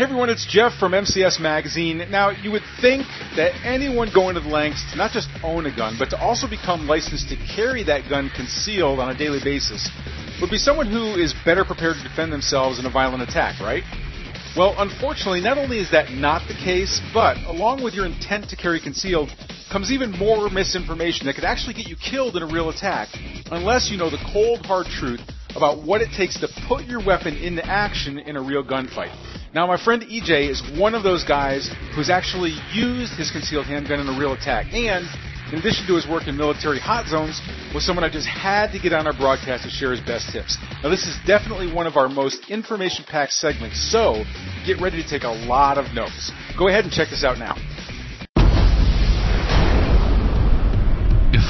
Hey everyone, it's Jeff from MCS Magazine. Now, you would think that anyone going to the lengths to not just own a gun, but to also become licensed to carry that gun concealed on a daily basis would be someone who is better prepared to defend themselves in a violent attack, right? Well, unfortunately, not only is that not the case, but along with your intent to carry concealed comes even more misinformation that could actually get you killed in a real attack unless you know the cold hard truth about what it takes to put your weapon into action in a real gunfight. Now, my friend EJ is one of those guys who's actually used his concealed handgun in a real attack, and in addition to his work in military hot zones, was someone I just had to get on our broadcast to share his best tips. Now, this is definitely one of our most information-packed segments, so get ready to take a lot of notes. Go ahead and check this out now.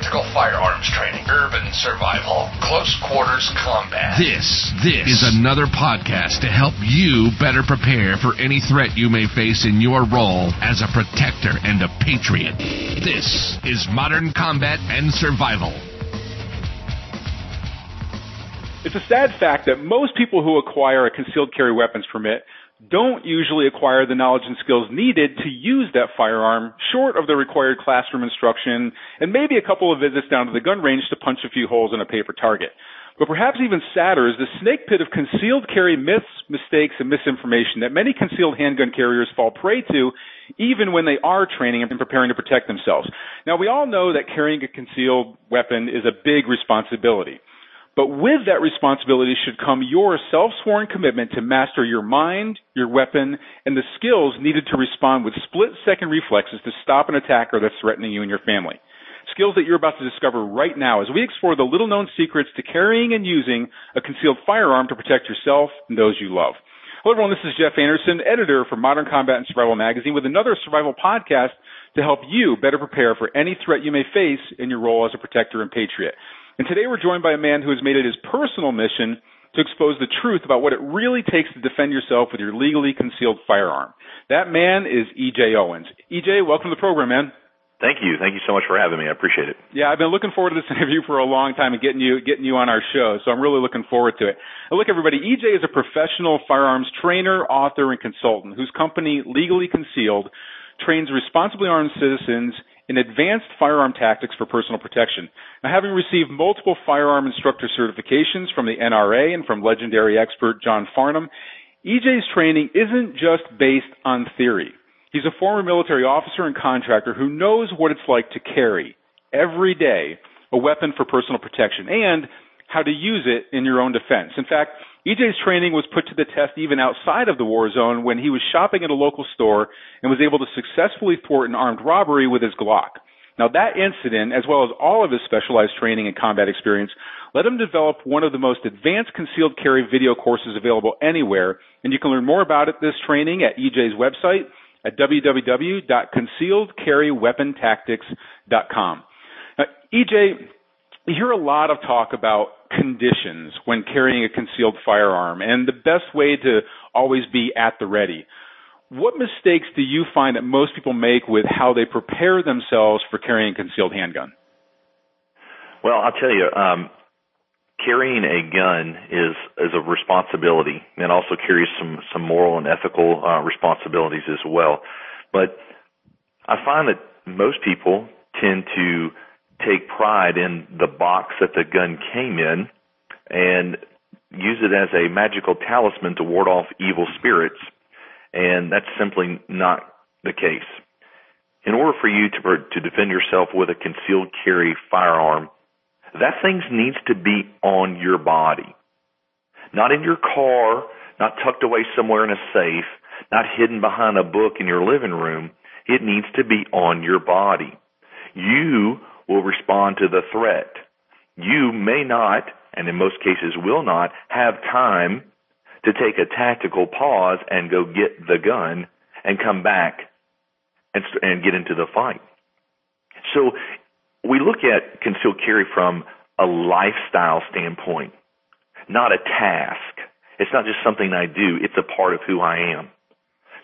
Tactical firearms training, urban survival, close quarters combat. This, this is another podcast to help you better prepare for any threat you may face in your role as a protector and a patriot. This is Modern Combat and Survival. It's a sad fact that most people who acquire a concealed carry weapons permit don't usually acquire the knowledge and skills needed to use that firearm short of the required classroom instruction and maybe a couple of visits down to the gun range to punch a few holes in a paper target. But perhaps even sadder is the snake pit of concealed carry myths, mistakes, and misinformation that many concealed handgun carriers fall prey to even when they are training and preparing to protect themselves. Now, we all know that carrying a concealed weapon is a big responsibility. But with that responsibility should come your self-sworn commitment to master your mind, your weapon, and the skills needed to respond with split-second reflexes to stop an attacker that's threatening you and your family. Skills that you're about to discover right now as we explore the little-known secrets to carrying and using a concealed firearm to protect yourself and those you love. Hello everyone, this is Jeff Anderson, editor for Modern Combat and Survival Magazine with another survival podcast to help you better prepare for any threat you may face in your role as a protector and patriot. And today we're joined by a man who has made it his personal mission to expose the truth about what it really takes to defend yourself with your legally concealed firearm. That man is EJ Owens. EJ, welcome to the program, man. Thank you. Thank you so much for having me. I appreciate it. Yeah, I've been looking forward to this interview for a long time and getting you getting you on our show. So I'm really looking forward to it. Now, look, everybody, EJ is a professional firearms trainer, author, and consultant whose company, Legally Concealed, trains responsibly armed citizens in advanced firearm tactics for personal protection. Now, having received multiple firearm instructor certifications from the NRA and from legendary expert John Farnam, EJ's training isn't just based on theory. He's a former military officer and contractor who knows what it's like to carry every day a weapon for personal protection and how to use it in your own defense. In fact, EJ's training was put to the test even outside of the war zone when he was shopping at a local store and was able to successfully thwart an armed robbery with his Glock. Now that incident, as well as all of his specialized training and combat experience, let him develop one of the most advanced concealed carry video courses available anywhere, and you can learn more about it, this training at EJ's website at www.concealedcarryweapontactics.com. Now, EJ, you hear a lot of talk about conditions when carrying a concealed firearm and the best way to always be at the ready. What mistakes do you find that most people make with how they prepare themselves for carrying a concealed handgun? Well, I'll tell you, um, carrying a gun is is a responsibility and also carries some some moral and ethical uh, responsibilities as well. But I find that most people tend to take pride in the box that the gun came in and use it as a magical talisman to ward off evil spirits, and that's simply not the case. In order for you to to defend yourself with a concealed carry firearm, that thing needs to be on your body, not in your car, not tucked away somewhere in a safe, not hidden behind a book in your living room. It needs to be on your body. You will respond to the threat. You may not, and in most cases will not, have time to take a tactical pause and go get the gun and come back and, and get into the fight. So we look at concealed carry from a lifestyle standpoint, not a task. It's not just something I do, it's a part of who I am.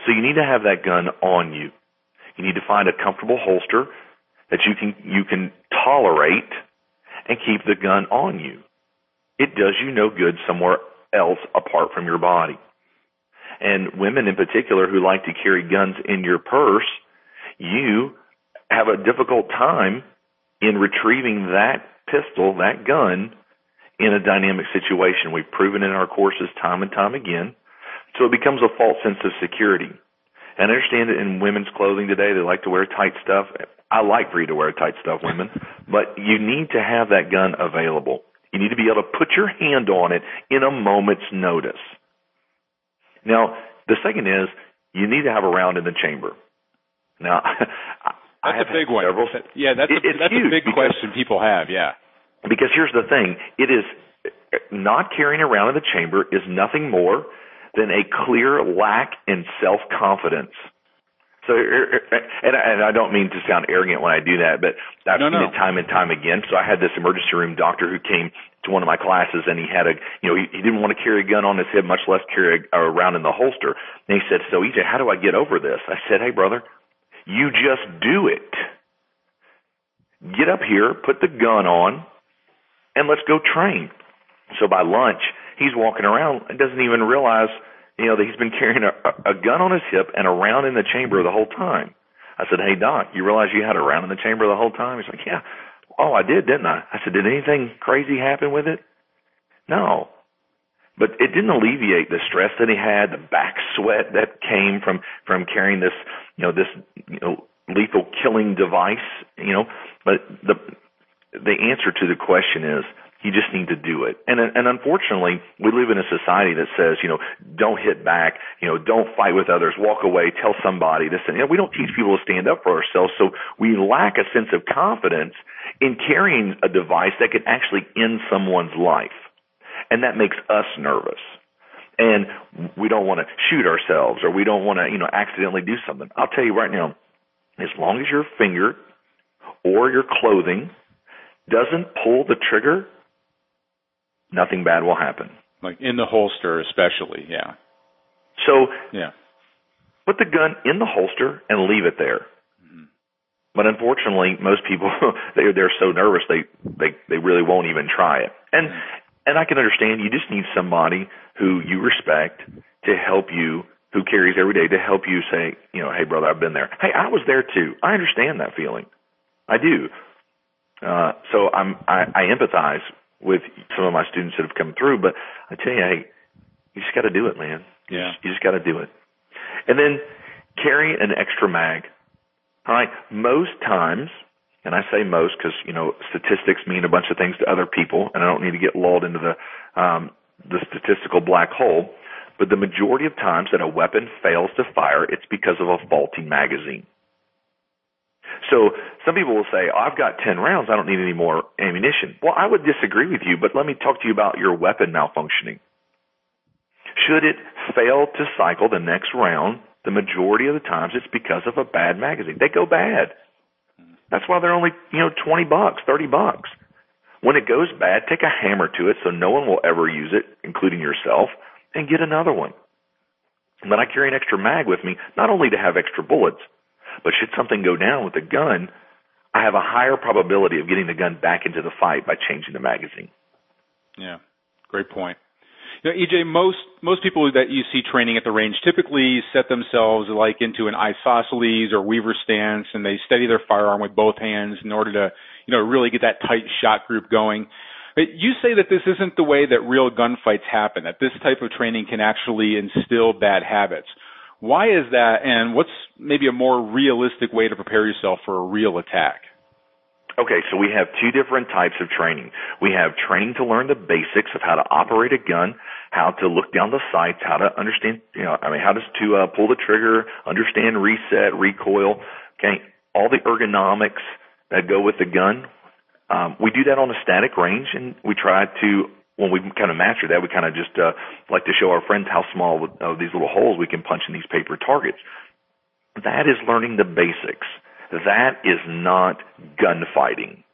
So you need to have that gun on you. You need to find a comfortable holster that you can you can tolerate and keep the gun on you. It does you no good somewhere else apart from your body. And women in particular who like to carry guns in your purse, you have a difficult time in retrieving that pistol, that gun, in a dynamic situation. We've proven in our courses time and time again. So it becomes a false sense of security. And I understand that in women's clothing today, they like to wear tight stuff. I like for you to wear tight stuff, women, but you need to have that gun available. You need to be able to put your hand on it in a moment's notice. Now, the second is you need to have a round in the chamber. Now, that's a big one. Several, yeah, that's a, that's a big because, question people have. Yeah, because here's the thing: it is eh, not carrying around in the chamber is nothing more than a clear lack in self confidence. So, er, er, er, and, and I don't mean to sound arrogant when I do that, but I've no, seen no. it time and time again. So I had this emergency room doctor who came to one of my classes, and he had a, you know, he, he didn't want to carry a gun on his hip, much less carry a, around in the holster. And he said, "So EJ, how do I get over this?" I said, "Hey, brother, you just do it. Get up here, put the gun on, and let's go train." So by lunch, he's walking around and doesn't even realize you know, that he's been carrying a, a gun on his hip and a round in the chamber the whole time. I said, Hey Doc, you realize you had a round in the chamber the whole time? He's like, Yeah. Oh, I did, didn't I? I said, Did anything crazy happen with it? No. But it didn't alleviate the stress that he had, the back sweat that came from from carrying this, you know, this you know, lethal killing device, you know. But the the answer to the question is you just need to do it. And and unfortunately, we live in a society that says, you know, don't hit back, you know, don't fight with others, walk away, tell somebody this. And you know, we don't teach people to stand up for ourselves, so we lack a sense of confidence in carrying a device that could actually end someone's life, and that makes us nervous. And we don't want to shoot ourselves, or we don't want to, you know, accidentally do something. I'll tell you right now, as long as your finger or your clothing doesn't pull the trigger, nothing bad will happen. Like in the holster, especially, yeah. So, yeah, put the gun in the holster and leave it there. Mm-hmm. But unfortunately, most people they they're so nervous they they they really won't even try it. And mm-hmm. and I can understand you just need somebody who you respect to help you who carries every day to help you say, you know, hey brother, I've been there. Hey, I was there too. I understand that feeling. I do. Uh, so I'm I, I empathize with some of my students that have come through. But I tell you, hey, you just got to do it, man. Yeah. You just, just got to do it. And then carry an extra mag. All right. Most times, and I say most because you know statistics mean a bunch of things to other people, and I don't need to get lulled into the um, the statistical black hole. But the majority of times that a weapon fails to fire, it's because of a faulty magazine. So some people will say, I've got 10 rounds. I don't need any more ammunition. Well, I would disagree with you, but let me talk to you about your weapon malfunctioning. Should it fail to cycle the next round, the majority of the times it's because of a bad magazine. They go bad. That's why they're only, you know, 20 bucks, 30 bucks. When it goes bad, take a hammer to it so no one will ever use it, including yourself, and get another one. And then I carry an extra mag with me, not only to have extra bullets, but should something go down with the gun, I have a higher probability of getting the gun back into the fight by changing the magazine. Yeah, great point. You know, EJ, most most people that you see training at the range typically set themselves like into an isosceles or weaver stance, and they steady their firearm with both hands in order to, you know, really get that tight shot group going. But you say that this isn't the way that real gunfights happen. That this type of training can actually instill bad habits. Why is that, and what's maybe a more realistic way to prepare yourself for a real attack? Okay, so we have two different types of training. We have training to learn the basics of how to operate a gun, how to look down the sights, how to understand, you know, I mean, how to, uh, pull the trigger, understand reset, recoil, okay, all the ergonomics that go with the gun. Um, we do that on a static range, and we try to when we kind of master that, we kind of just uh, like to show our friends how small uh, these little holes we can punch in these paper targets. That is learning the basics. That is not gunfighting.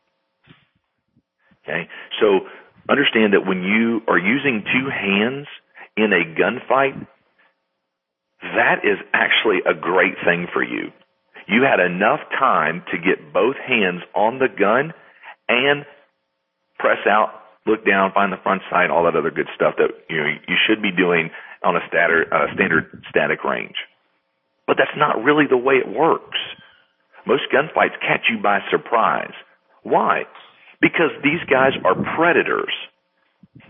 Okay, so understand that when you are using two hands in a gunfight, that is actually a great thing for you. You had enough time to get both hands on the gun and press out, look down, find the front sight, all that other good stuff that you know you should be doing on a standard uh, standard static range. But that's not really the way it works. Most gunfights catch you by surprise. Why? Because these guys are predators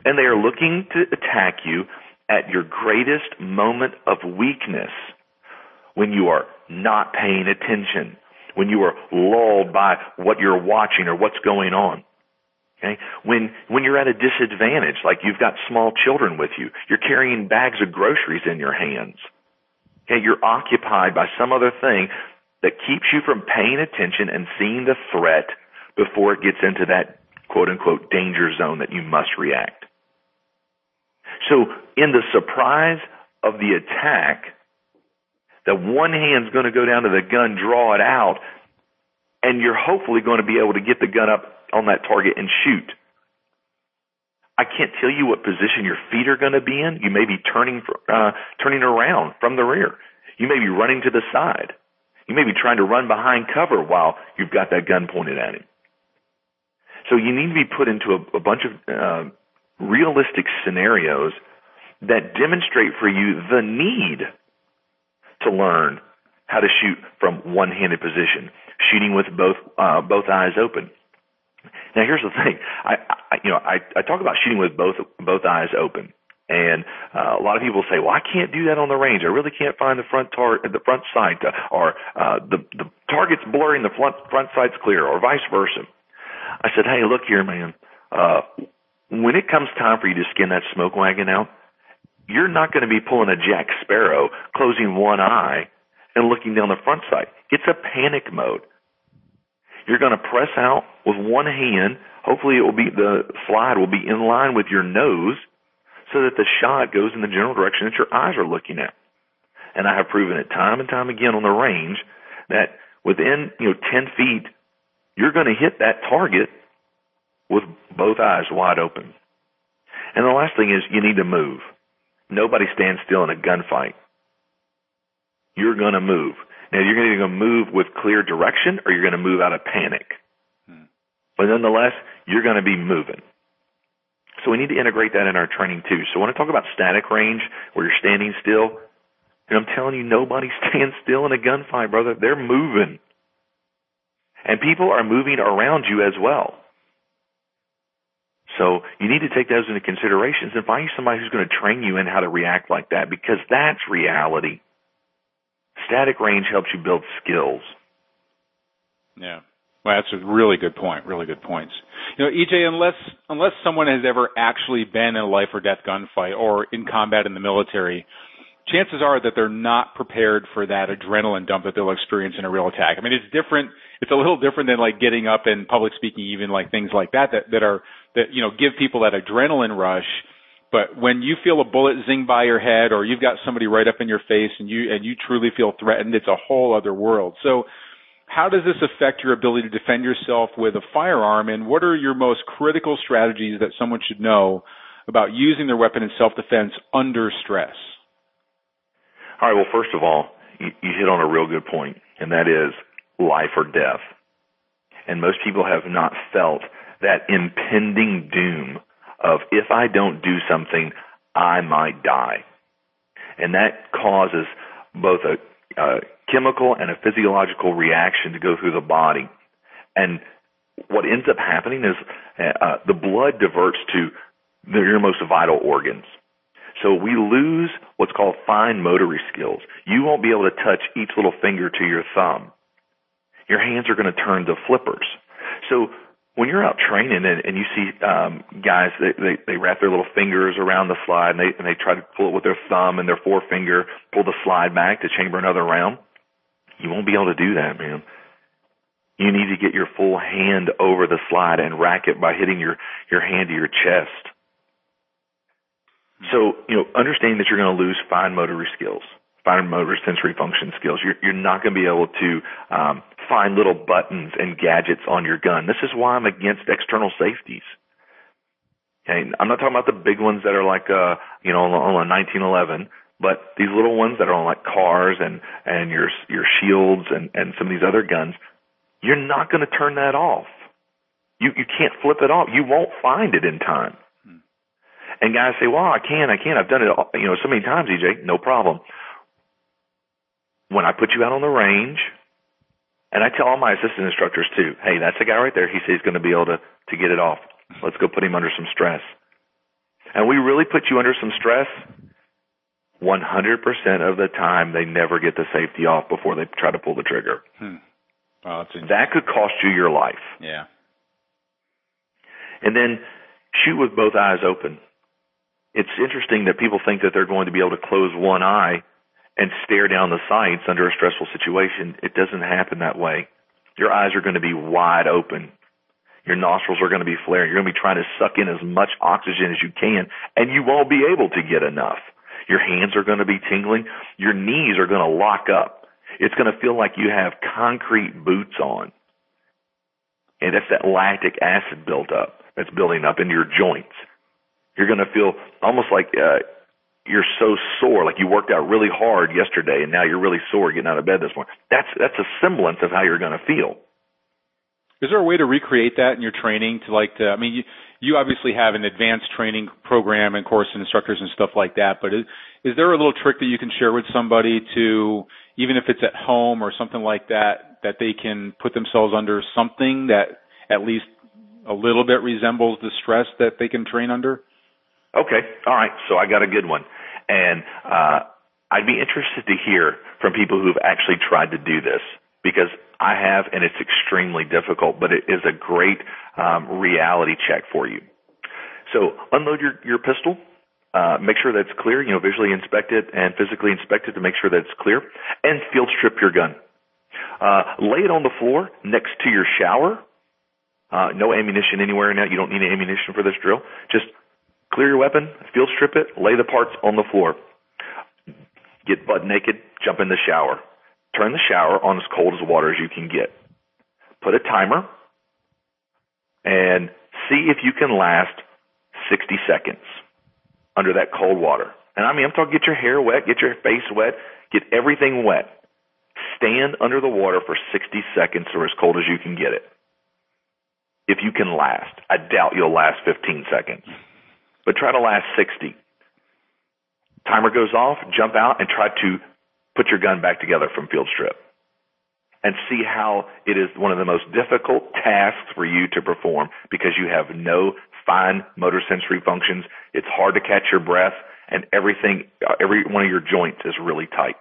and they are looking to attack you at your greatest moment of weakness when you are not paying attention, when you are lulled by what you're watching or what's going on. Okay? When, when you're at a disadvantage, like you've got small children with you, you're carrying bags of groceries in your hands. Okay? You're occupied by some other thing that keeps you from paying attention and seeing the threat before it gets into that quote unquote danger zone that you must react. So in the surprise of the attack, that one hand's going to go down to the gun, draw it out, and you're hopefully going to be able to get the gun up on that target and shoot. I can't tell you what position your feet are going to be in. You may be turning uh, turning around from the rear. You may be running to the side. You may be trying to run behind cover while you've got that gun pointed at him. So you need to be put into a, a bunch of uh, realistic scenarios that demonstrate for you the need to learn how to shoot from one-handed position, shooting with both uh, both eyes open. Now, here's the thing. I, I you know, I, I talk about shooting with both both eyes open, and uh, a lot of people say, "Well, I can't do that on the range. I really can't find the front tar- the front sight, uh, or uh, the the target's blurring, the front front sight's clear, or vice versa." I said, "Hey, look here, man. Uh, when it comes time for you to skin that smoke wagon out, you're not going to be pulling a Jack Sparrow, closing one eye and looking down the front sight. It's a panic mode. You're going to press out with one hand. Hopefully it will be, the slide will be in line with your nose so that the shot goes in the general direction that your eyes are looking at. And I have proven it time and time again on the range that within, you know, 10 feet, you're going to hit that target with both eyes wide open. And the last thing is you need to move. Nobody stands still in a gunfight. You're going to move. Now you're going to move with clear direction or you're going to move out of panic. Hmm. But nonetheless, you're going to be moving. So we need to integrate that in our training too. So when I talk about static range where you're standing still, and I'm telling you, nobody stands still in a gunfight, brother. They're moving. And people are moving around you as well. So you need to take those into considerations and find somebody who's going to train you in how to react like that because that's reality. Static range helps you build skills. Yeah. Well, that's a really good point. Really good points. You know, EJ, unless unless someone has ever actually been in a life or death gunfight or in combat in the military, chances are that they're not prepared for that adrenaline dump that they'll experience in a real attack. I mean, it's different. It's a little different than like getting up and public speaking, even like things like that that that are that you know give people that adrenaline rush. But when you feel a bullet zing by your head, or you've got somebody right up in your face, and you and you truly feel threatened, it's a whole other world. So, how does this affect your ability to defend yourself with a firearm? And what are your most critical strategies that someone should know about using their weapon in self-defense under stress? All right. Well, first of all, you, you hit on a real good point, and that is life or death. And most people have not felt that impending doom of if I don't do something, I might die. And that causes both a, a chemical and a physiological reaction to go through the body. And what ends up happening is uh, the blood diverts to the, your most vital organs. So we lose what's called fine motory skills. You won't be able to touch each little finger to your thumb. Your hands are going to turn to flippers. So when you're out training and, and you see um, guys they, they they wrap their little fingers around the slide and they and they try to pull it with their thumb and their forefinger, pull the slide back to chamber another round, you won't be able to do that, man. You need to get your full hand over the slide and rack it by hitting your your hand to your chest. So you know, understanding that you're going to lose fine motor skills fine motor sensory function skills. You're, you're not going to be able to um, find little buttons and gadgets on your gun. This is why I'm against external safeties. Okay, I'm not talking about the big ones that are like, uh, you know, on, a 1911, but these little ones that are on like Kahrs and and your your shields and and some of these other guns, you're not going to turn that off. You you can't flip it off. You won't find it in time. And guys say, "Well, I can, I can. I've done it, you know, so many times, EJ. No problem." When I put you out on the range, and I tell all my assistant instructors too, "Hey, that's the guy right there. He says he's going to be able to to get it off. Let's go put him under some stress." And we really put you under some stress. 100% of the time, they never get the safety off before they try to pull the trigger. Hmm. Well, that could cost you your life. Yeah. And then shoot with both eyes open. It's interesting that people think that they're going to be able to close one eye and stare down the sights under a stressful situation. It doesn't happen that way. Your eyes are going to be wide open. Your nostrils are going to be flaring. You're going to be trying to suck in as much oxygen as you can, and you won't be able to get enough. Your hands are going to be tingling. Your knees are going to lock up. It's going to feel like you have concrete boots on. And that's that lactic acid built up that's building up into your joints. You're going to feel almost like uh, you're so sore, like you worked out really hard yesterday, and now you're really sore getting out of bed this morning. That's that's a semblance of how you're going to feel. Is there a way to recreate that in your training? To like to, I mean, you, you obviously have an advanced training program and course and instructors and stuff like that. But is, is there a little trick that you can share with somebody to, even if it's at home or something like that, that they can put themselves under something that at least a little bit resembles the stress that they can train under? Okay, all right. So I got a good one, and uh, I'd be interested to hear from people who've actually tried to do this because I have, and it's extremely difficult, but it is a great um, reality check for you. So unload your your pistol. Uh, make sure that's clear, you know, visually inspect it and physically inspect it to make sure that it's clear, and field strip your gun. Uh, lay it on the floor next to your shower. Uh, no ammunition anywhere now. You don't need ammunition for this drill. Just Clear your weapon, field strip it, lay the parts on the floor. Get butt naked, jump in the shower. Turn the shower on as cold as water as you can get. Put a timer and see if you can last 60 seconds under that cold water. And I mean, I'm talking get your hair wet, get your face wet, get everything wet. Stand under the water for 60 seconds or as cold as you can get it. If you can last. I doubt you'll last 15 seconds but try to last 60. Timer goes off, jump out and try to put your gun back together from field strip and see how it is one of the most difficult tasks for you to perform because you have no fine motor sensory functions. It's hard to catch your breath and everything, every one of your joints is really tight.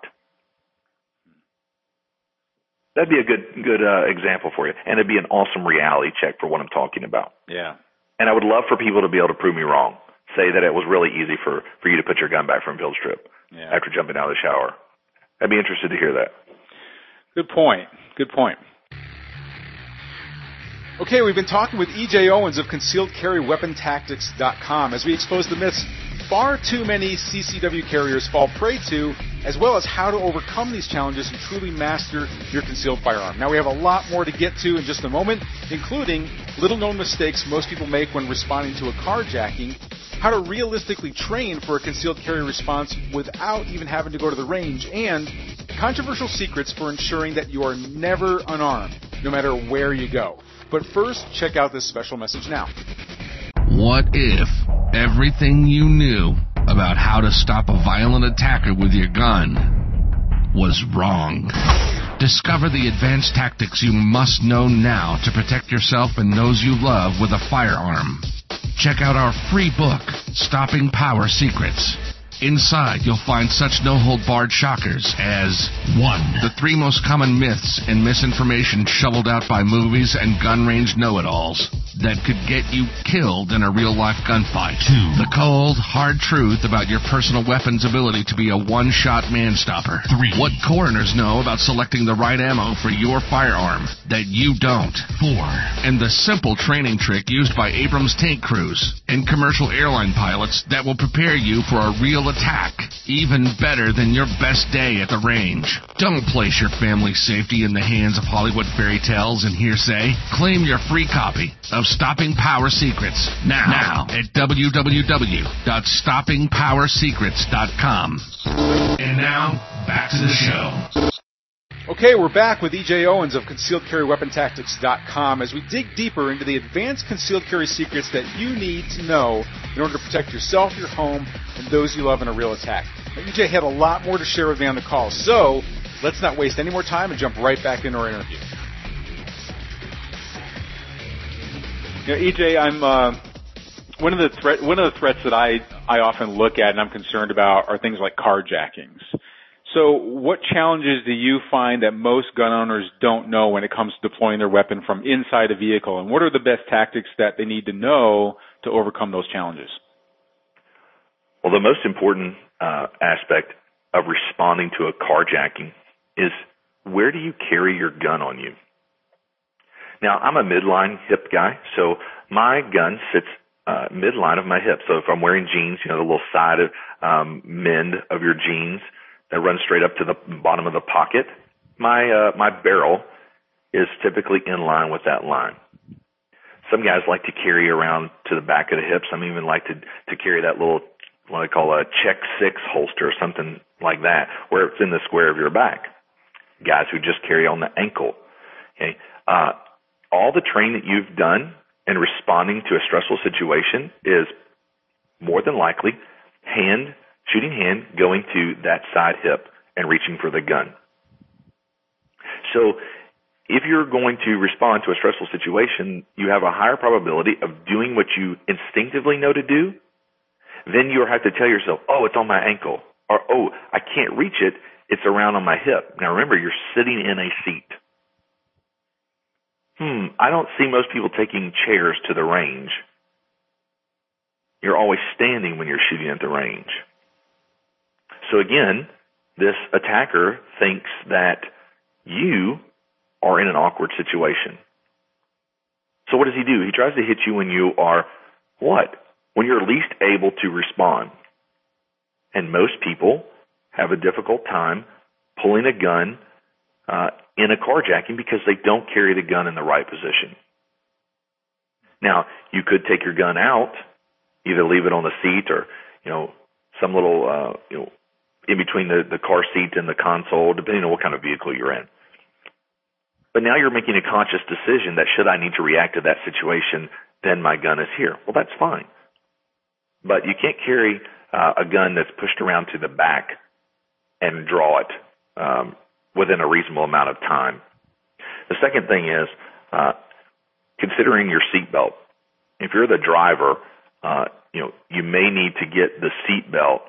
That'd be a good, good uh, example for you, and it'd be an awesome reality check for what I'm talking about. Yeah. And I would love for people to be able to prove me wrong say that it was really easy for for you to put your gun back from field strip yeah. after jumping out of the shower. I'd be interested to hear that. Good point. Good point. Okay, we've been talking with EJ Owens of ConcealedCarryWeaponTactics.com as we expose the myths far too many CCW carriers fall prey to, as well as how to overcome these challenges and truly master your concealed firearm. Now, we have a lot more to get to in just a moment, including little known mistakes most people make when responding to a carjacking how to realistically train for a concealed carry response without even having to go to the range, and controversial secrets for ensuring that you are never unarmed, no matter where you go. But first, check out this special message now. What if everything you knew about how to stop a violent attacker with your gun was wrong? Discover the advanced tactics you must know now to protect yourself and those you love with a firearm. Check out our free book, Stopping Power Secrets. Inside, you'll find such no hold barred shockers as 1. The three most common myths and misinformation shoveled out by movies and gun range know it alls that could get you killed in a real life gunfight. Two, the cold, hard truth about your personal weapon's ability to be a one shot man stopper. Three, what coroners know about selecting the right ammo for your firearm that you don't. Four, and the simple training trick used by Abrams tank crews and commercial airline pilots that will prepare you for a real attack. Even better than your best day at the range. Don't place your family's safety in the hands of Hollywood fairy tales and hearsay. Claim your free copy of Stopping Power Secrets now, now at www.stoppingpowersecrets.com. And now, back to the show. Okay, we're back with EJ Owens of ConcealedCarryWeaponTactics.com as we dig deeper into the advanced concealed carry secrets that you need to know in order to protect yourself, your home, and those you love in a real attack. Now, EJ had a lot more to share with me on the call, so let's not waste any more time and jump right back into our interview. Know, EJ, I'm uh, one of the threat one of the threats that I I often look at and I'm concerned about are things like carjackings. So, what challenges do you find that most gun owners don't know when it comes to deploying their weapon from inside a vehicle? And what are the best tactics that they need to know to overcome those challenges? Well, the most important uh, aspect of responding to a carjacking is where do you carry your gun on you? Now, I'm a midline hip guy, so my gun sits uh, midline of my hip. So if I'm wearing jeans, you know, the little side of um, mend of your jeans – that runs straight up to the bottom of the pocket. My uh, my barrel is typically in line with that line. Some guys like to carry around to the back of the hip. Some even like to to carry that little what I call a check six holster or something like that, where it's in the square of your back. Guys who just carry on the ankle. Okay, uh, all the training that you've done in responding to a stressful situation is more than likely hand shooting hand going to that side hip and reaching for the gun. So if you're going to respond to a stressful situation, you have a higher probability of doing what you instinctively know to do. Then you have to tell yourself, oh, it's on my ankle. Or, oh, I can't reach it. It's around on my hip. Now remember, you're sitting in a seat. Hmm, I don't see most people taking chairs to the range. You're always standing when you're shooting at the range. So again, this attacker thinks that you are in an awkward situation. So what does he do? He tries to hit you when you are what? When you're least able to respond. And most people have a difficult time pulling a gun uh, in a carjacking because they don't carry the gun in the right position. Now, you could take your gun out, either leave it on the seat or, you know, some little, uh, you know, in between the, the car seat and the console, depending on what kind of vehicle you're in. But now you're making a conscious decision that should I need to react to that situation, then my gun is here. Well, that's fine. But you can't carry uh, a gun that's pushed around to the back and draw it um, within a reasonable amount of time. The second thing is uh, considering your seatbelt. If you're the driver, uh, you know you may need to get the seatbelt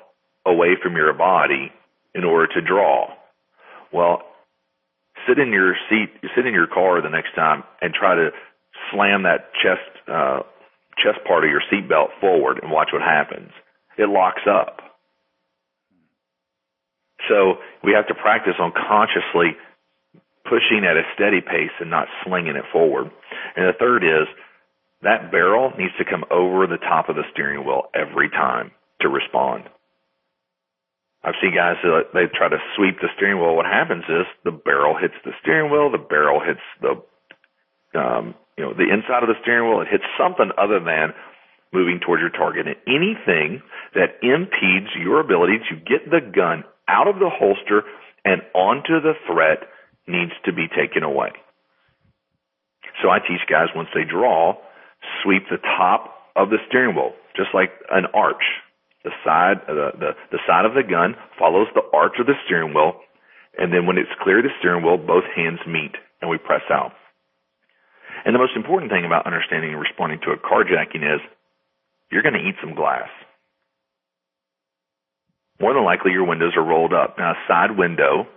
away from your body in order to draw. Well, sit in your seat, sit in your car the next time and try to slam that chest, uh, chest part of your seatbelt forward and watch what happens. It locks up. So we have to practice on consciously pushing at a steady pace and not slinging it forward. And the third is that barrel needs to come over the top of the steering wheel every time to respond. I've seen guys that they try to sweep the steering wheel. What happens is the barrel hits the steering wheel, the barrel hits the um, you know the inside of the steering wheel. It hits something other than moving towards your target. And anything that impedes your ability to get the gun out of the holster and onto the threat needs to be taken away. So I teach guys once they draw, sweep the top of the steering wheel, just like an arch the side uh, the, the the side of the gun follows the arch of the steering wheel, and then when it's clear of the steering wheel, both hands meet and we press out. And the most important thing about understanding and responding to a carjacking is you're going to eat some glass. More than likely, your windows are rolled up. Now, a side window,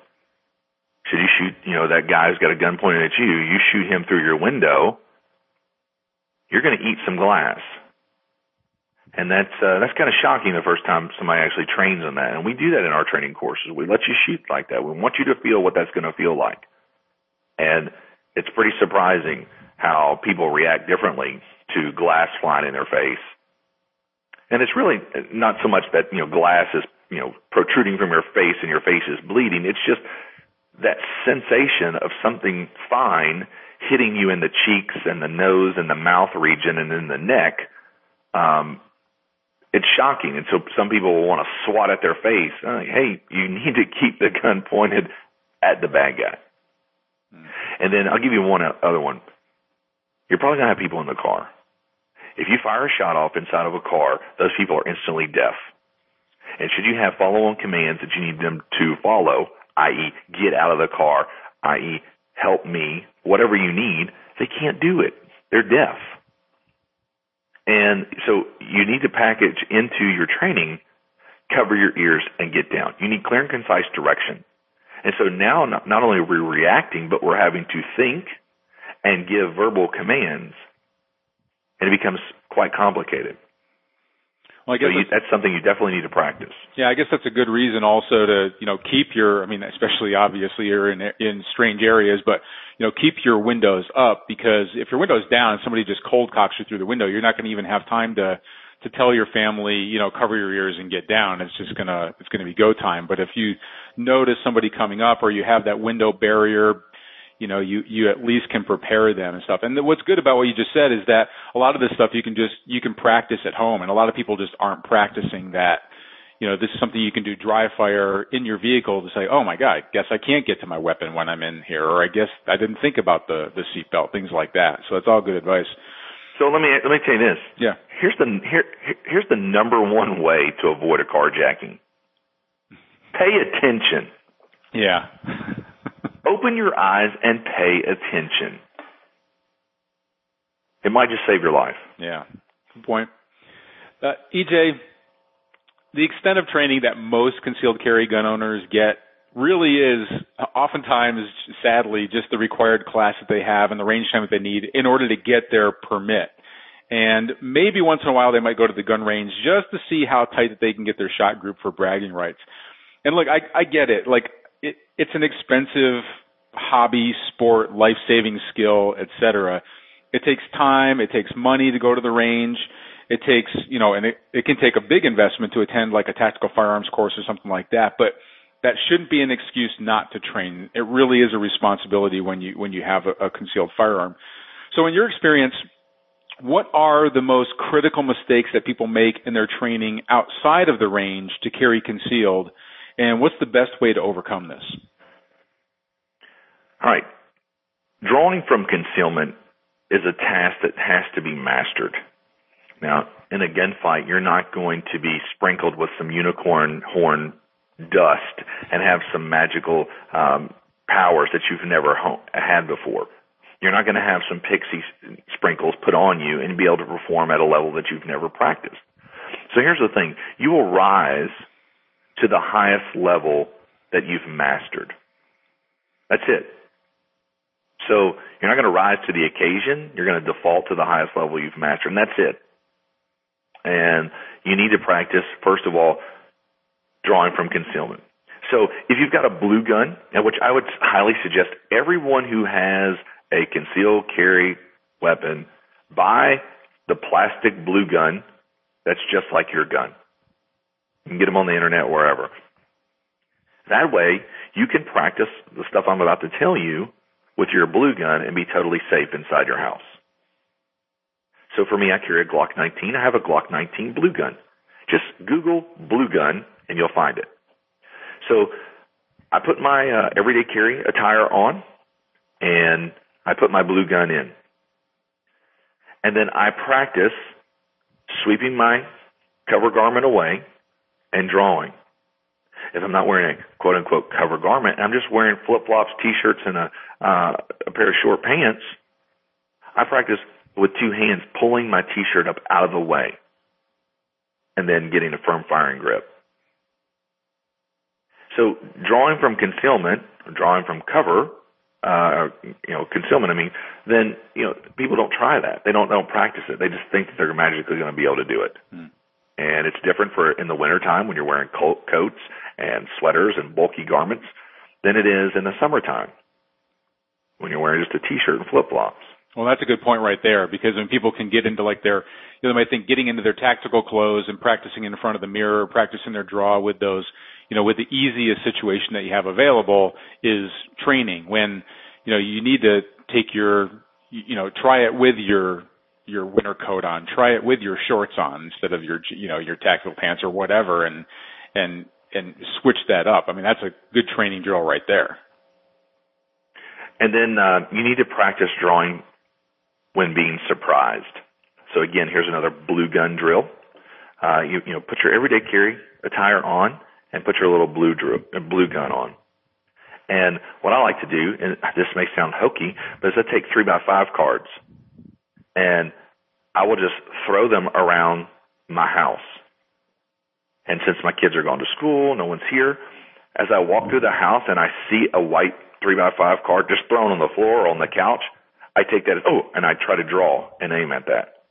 should you shoot, you know, that guy who's got a gun pointed at you, you shoot him through your window, you're going to eat some glass. And that's uh, that's kind of shocking the first time somebody actually trains on that. And we do that in our training courses. We let you shoot like that. We want you to feel what that's going to feel like. And it's pretty surprising how people react differently to glass flying in their face. And it's really not so much that, you know, glass is you know, protruding from your face and your face is bleeding. It's just that sensation of something fine hitting you in the cheeks and the nose and the mouth region and in the neck. Um, it's shocking. And so some people will want to swat at their face. Uh, hey, you need to keep the gun pointed at the bad guy. Hmm. And then I'll give you one other one. You're probably going to have people in the car. If you fire a shot off inside of a car, those people are instantly deaf. And should you have follow-on commands that you need them to follow, i.e., get out of the car, i.e., help me, whatever you need, they can't do it. They're deaf. And so you need to package into your training, cover your ears and get down. You need clear and concise direction. And so now not, not only are we reacting, but we're having to think and give verbal commands. And it becomes quite complicated. Well, I guess so you, that's something you definitely need to practice. Yeah, I guess that's a good reason also to you know keep your. I mean, especially obviously you're in in strange areas, but you know keep your windows up because if your window's down and somebody just cold cocks you through the window, you're not going to even have time to to tell your family, you know, cover your ears and get down. It's just gonna it's gonna be go time. But if you notice somebody coming up or you have that window barrier you know you you at least can prepare them and stuff. And what's good about what you just said is that a lot of this stuff you can just you can practice at home. And a lot of people just aren't practicing that. You know this is something you can do dry fire in your vehicle to say oh my god guess i can't get to my weapon when i'm in here or i guess i didn't think about the the seatbelt things like that. So that's all good advice. So let me let me tell you this. Yeah. Here's the here here's the number one way to avoid a carjacking. Pay attention. Yeah Open your eyes and pay attention. It might just save your life. Yeah, good point. Uh, EJ, the extent of training that most concealed carry gun owners get really is oftentimes, sadly, just the required class that they have and the range time that they need in order to get their permit. And maybe once in a while they might go to the gun range just to see how tight that they can get their shot group for bragging rights. And look, I, I get it. Like it, it's an expensive hobby, sport, life saving skill, etc. It takes time, it takes money to go to the range. It takes, you know, and it, it can take a big investment to attend like a tactical firearms course or something like that, but that shouldn't be an excuse not to train. It really is a responsibility when you when you have a, a concealed firearm. So in your experience, what are the most critical mistakes that people make in their training outside of the range to carry concealed and what's the best way to overcome this? All right. Drawing from concealment is a task that has to be mastered. Now, in a gunfight, you're not going to be sprinkled with some unicorn horn dust and have some magical um, powers that you've never ho- had before. You're not going to have some pixie sprinkles put on you and be able to perform at a level that you've never practiced. So here's the thing. You will rise to the highest level that you've mastered. That's it. So you're not going to rise to the occasion. You're going to default to the highest level you've mastered, and that's it. And you need to practice, first of all, drawing from concealment. So if you've got a blue gun, which I would highly suggest everyone who has a concealed carry weapon buy the plastic blue gun that's just like your gun. You can get them on the internet wherever. That way, you can practice the stuff I'm about to tell you with your blue gun and be totally safe inside your house. So for me, I carry a Glock 19. I have a Glock 19 blue gun. Just Google blue gun and you'll find it. So I put my uh, everyday carry attire on and I put my blue gun in. And then I practice sweeping my cover garment away and drawing if I'm not wearing a quote unquote cover garment, I'm just wearing flip flops, t-shirts, and a, uh, a pair of short pants, I practice with two hands pulling my t-shirt up out of the way and then getting a firm firing grip. So drawing from concealment, drawing from cover, uh, you know, concealment, I mean, then, you know, people don't try that. They don't, they don't practice it. They just think that they're magically going to be able to do it. Mm. And it's different for in the wintertime when you're wearing coats and sweaters and bulky garments than it is in the summertime when you're wearing just a t-shirt and flip-flops. Well, that's a good point right there because when people can get into like their, you know, they might think getting into their tactical clothes and practicing in front of the mirror, practicing their draw with those, you know, with the easiest situation that you have available is training when, you know, you need to take your, you know, try it with your, your winter coat on, try it with your shorts on instead of your, you know, your tactical pants or whatever and, and, and switch that up. I mean, that's a good training drill right there. And then uh, you need to practice drawing when being surprised. So again, here's another blue gun drill. Uh, you, you know, put your everyday carry attire on and put your little blue blue gun on. And what I like to do, and this may sound hokey, but is I take three by five cards and I will just throw them around my house. And since my kids are going to school, no one's here, as I walk through the house and I see a white three by five card just thrown on the floor or on the couch, I take that as, oh, and I try to draw and aim at that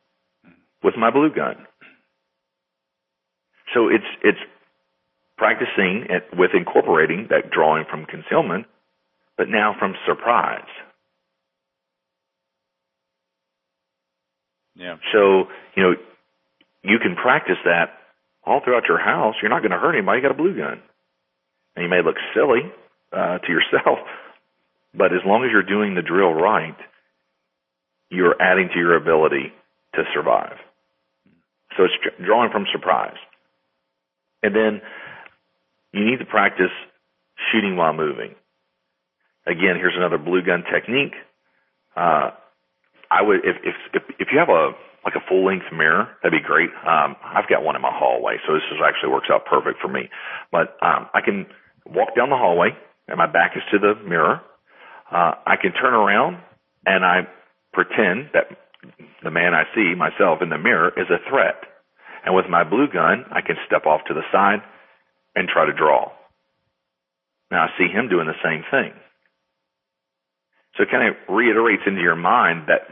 with my blue gun. So it's, it's practicing it with incorporating that drawing from concealment, but now from surprise. Yeah. So, you know, you can practice that all throughout your house. You're not going to hurt anybody. You got a blue gun. And you may look silly uh, to yourself, but as long as you're doing the drill right, you're adding to your ability to survive. So it's drawing from surprise. And then you need to practice shooting while moving. Again, here's another blue gun technique. Uh, I would, if, if, if, you have a, like a full length mirror, that'd be great. Um, I've got one in my hallway, so this is actually works out perfect for me. But, um, I can walk down the hallway and my back is to the mirror. Uh, I can turn around and I pretend that the man I see myself in the mirror is a threat. And with my blue gun, I can step off to the side and try to draw. Now I see him doing the same thing. So it kind of reiterates into your mind that,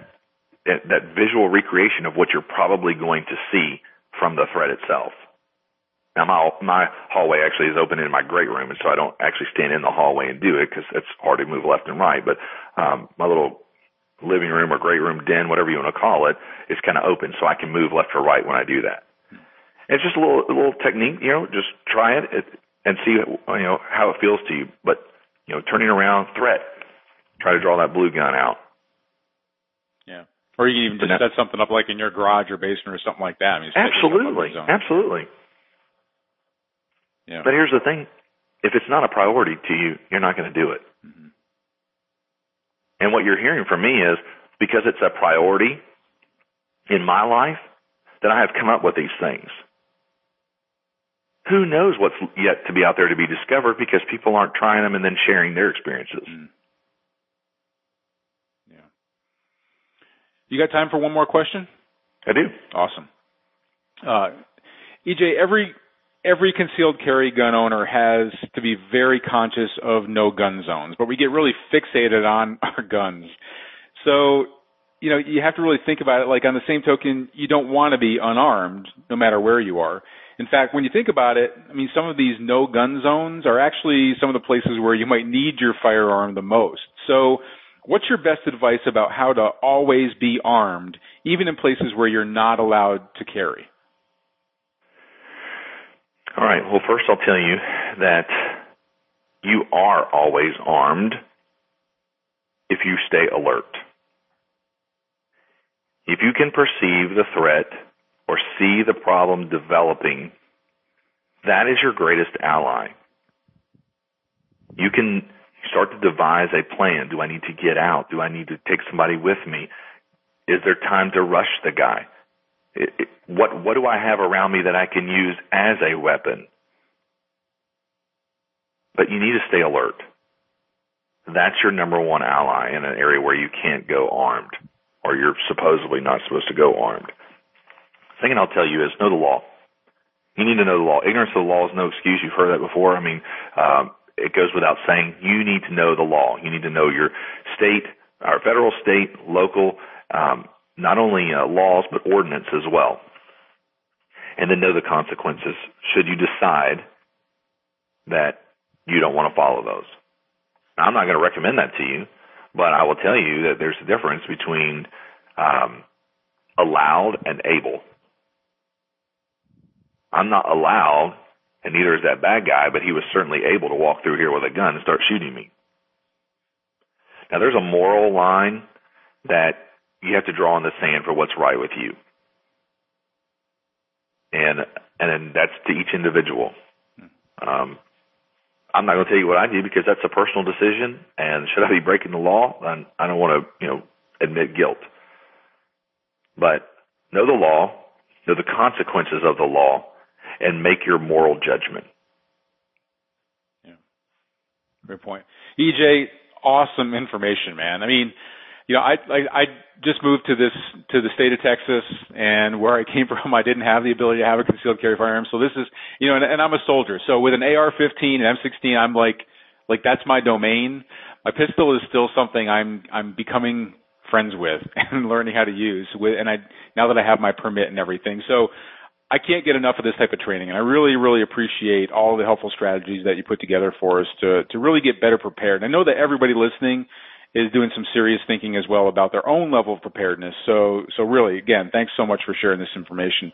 that, that visual recreation of what you're probably going to see from the threat itself. Now my my hallway actually is open in my great room, and so I don't actually stand in the hallway and do it because it's hard to move left and right. But um, my little living room or great room den, whatever you want to call it, is kind of open, so I can move left or right when I do that. It's just a little a little technique, you know. Just try it and see you know how it feels to you. But you know, turning around, threat, try to draw that blue gun out. Yeah. Or you can even just set something up like in your garage or basement or something like that. I mean, absolutely, absolutely. Yeah. But here's the thing: if it's not a priority to you, you're not going to do it. Mm-hmm. And what you're hearing from me is because it's a priority in my life that I have come up with these things. Who knows what's yet to be out there to be discovered because people aren't trying them and then sharing their experiences. Mm. Yeah. You got time for one more question? I do. Awesome. Uh, EJ, every every concealed carry gun owner has to be very conscious of no gun zones, but we get really fixated on our guns. So, you know, you have to really think about it like on the same token, you don't want to be unarmed no matter where you are. In fact, when you think about it, I mean, some of these no gun zones are actually some of the places where you might need your firearm the most. So, what's your best advice about how to always be armed, even in places where you're not allowed to carry? All right. Well, first I'll tell you that you are always armed if you stay alert. If you can perceive the threat or see the problem developing, that is your greatest ally. You can start to devise a plan. Do I need to get out? Do I need to take somebody with me? Is there time to rush the guy? It, it, what what do I have around me that I can use as a weapon? But you need to stay alert. That's your number one ally in an area where you can't go armed, or you're supposedly not supposed to go armed. The thing I'll tell you is know the law. You need to know the law. Ignorance of the law is no excuse. You've heard that before. I mean, um, it goes without saying. You need to know the law. You need to know your state, our federal, state, local, um, not only uh, laws but ordinance as well, and then know the consequences should you decide that you don't want to follow those. Now, I'm not going to recommend that to you, But I will tell you that there's a difference between um, allowed and able. I'm not allowed, and neither is that bad guy, but he was certainly able to walk through here with a gun and start shooting me. Now there's a moral line that you have to draw in the sand for what's right with you. And and that's to each individual. Um, I'm not going to tell you what I do because that's a personal decision. And should I be breaking the law? I, I don't want to, you know, admit guilt. But know the law, know the consequences of the law, and make your moral judgment. Yeah, great point. EJ, awesome information, man. I mean, you know, I, I I just moved to this to the state of Texas, and where I came from, I didn't have the ability to have a concealed carry firearm. So this is, you know, and, and I'm a soldier. So with an AR-15 and M16, I'm like, like that's my domain. My pistol is still something I'm I'm becoming friends with and learning how to use. With and I now that I have my permit and everything, so I can't get enough of this type of training, and I really, really appreciate all the helpful strategies that you put together for us to to really get better prepared. And I know that everybody listening is doing some serious thinking as well about their own level of preparedness. So, so really, again, thanks so much for sharing this information.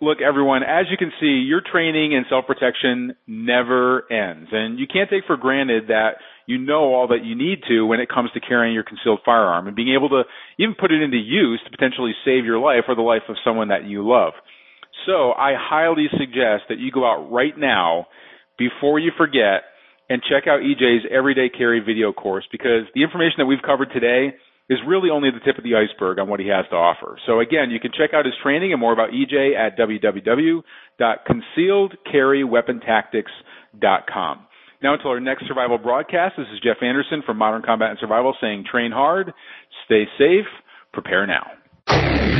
Look, everyone, as you can see, your training in self-protection never ends. And you can't take for granted that you know all that you need to when it comes to carrying your concealed firearm and being able to even put it into use to potentially save your life or the life of someone that you love. So I highly suggest that you go out right now before you forget and check out EJ's Everyday Carry video course because the information that we've covered today is really only the tip of the iceberg on what he has to offer. So again, you can check out his training and more about EJ at www.concealedcarryweapontactics.com. Now until our next survival broadcast, this is Jeff Anderson from Modern Combat and Survival saying train hard, stay safe, prepare now.